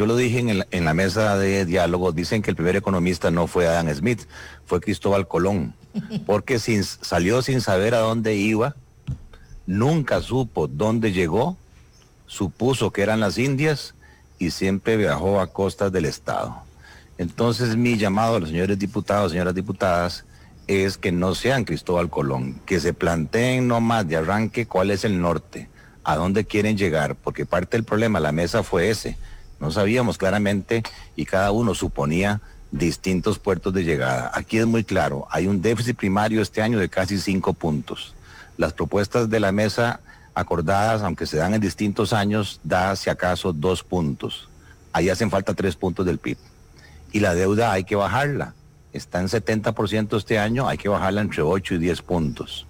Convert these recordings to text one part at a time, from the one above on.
yo lo dije en, en, la mesa de diálogo, dicen que el primer economista no fue Adam Smith, fue Cristóbal Colón, porque sin, salió sin saber a dónde iba, nunca supo dónde llegó, supuso que eran las Indias y siempre viajó a costas del Estado. Entonces mi llamado a los señores diputados, señoras diputadas, es que no sean Cristóbal Colón, que se planteen nomás de arranque cuál es el norte, a dónde quieren llegar, porque parte del problema, la mesa fue ese. No sabíamos claramente y cada uno suponía distintos puertos de llegada. Aquí es muy claro, hay un déficit primario este año de casi cinco puntos. Las propuestas de la mesa acordadas, aunque se dan en distintos años, da si acaso dos puntos. Ahí hacen falta tres puntos del PIB y la deuda hay que bajarla. Está en 70% este año, hay que bajarla entre 8 y 10 puntos.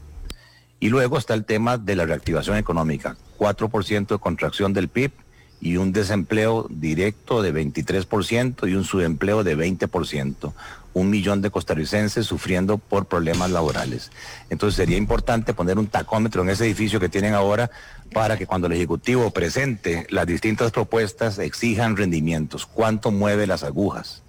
Y luego está el tema de la reactivación económica, 4% de contracción del PIB y un desempleo directo de 23% y un subempleo de 20%. Un millón de costarricenses sufriendo por problemas laborales. Entonces sería importante poner un tacómetro en ese edificio que tienen ahora para que cuando el Ejecutivo presente las distintas propuestas exijan rendimientos. ¿Cuánto mueve las agujas?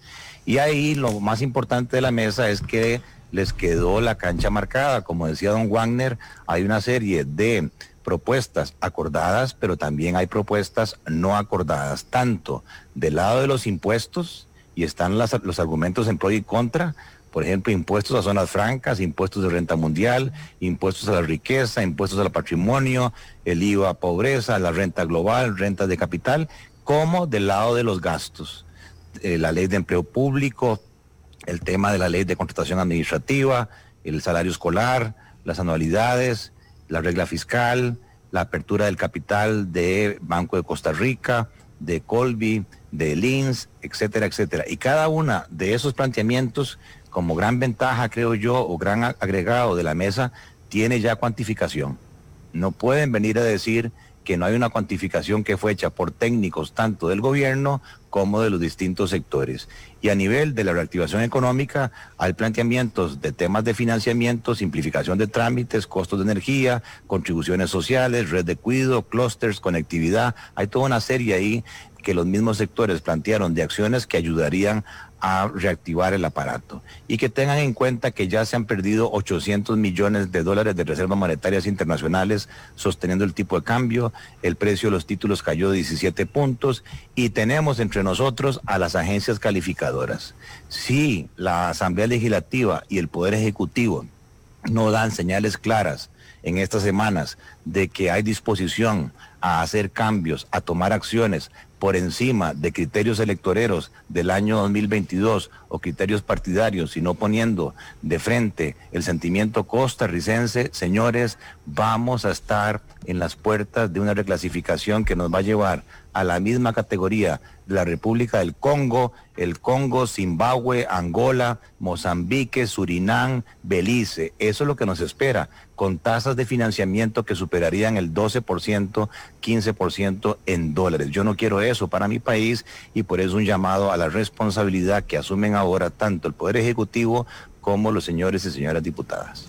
Y ahí lo más importante de la mesa es que les quedó la cancha marcada. Como decía don Wagner, hay una serie de propuestas acordadas, pero también hay propuestas no acordadas, tanto del lado de los impuestos, y están los argumentos en pro y contra, por ejemplo, impuestos a zonas francas, impuestos de renta mundial, impuestos a la riqueza, impuestos al patrimonio, el IVA pobreza, la renta global, rentas de capital, como del lado de los gastos. Eh, la ley de empleo público, el tema de la ley de contratación administrativa, el salario escolar, las anualidades, la regla fiscal, la apertura del capital de Banco de Costa Rica, de Colby, de Lins, etcétera, etcétera. Y cada una de esos planteamientos, como gran ventaja, creo yo, o gran agregado de la mesa, tiene ya cuantificación. No pueden venir a decir que no hay una cuantificación que fue hecha por técnicos tanto del gobierno como de los distintos sectores. Y a nivel de la reactivación económica hay planteamientos de temas de financiamiento, simplificación de trámites, costos de energía, contribuciones sociales, red de cuido, clústeres, conectividad. Hay toda una serie ahí que los mismos sectores plantearon de acciones que ayudarían a reactivar el aparato y que tengan en cuenta que ya se han perdido 800 millones de dólares de reservas monetarias internacionales sosteniendo el tipo de cambio, el precio de los títulos cayó de 17 puntos y tenemos entre nosotros a las agencias calificadoras. Si la Asamblea Legislativa y el Poder Ejecutivo no dan señales claras en estas semanas de que hay disposición a hacer cambios, a tomar acciones por encima de criterios electoreros del año 2022 o criterios partidarios, sino poniendo de frente el sentimiento costarricense, señores, vamos a estar en las puertas de una reclasificación que nos va a llevar a la misma categoría de la República del Congo, el Congo, Zimbabue, Angola, Mozambique, Surinam, Belice. Eso es lo que nos espera, con tasas de financiamiento que superarían el 12%, 15% en dólares. Yo no quiero eso para mi país y por eso un llamado a la responsabilidad que asumen ahora tanto el Poder Ejecutivo como los señores y señoras diputadas.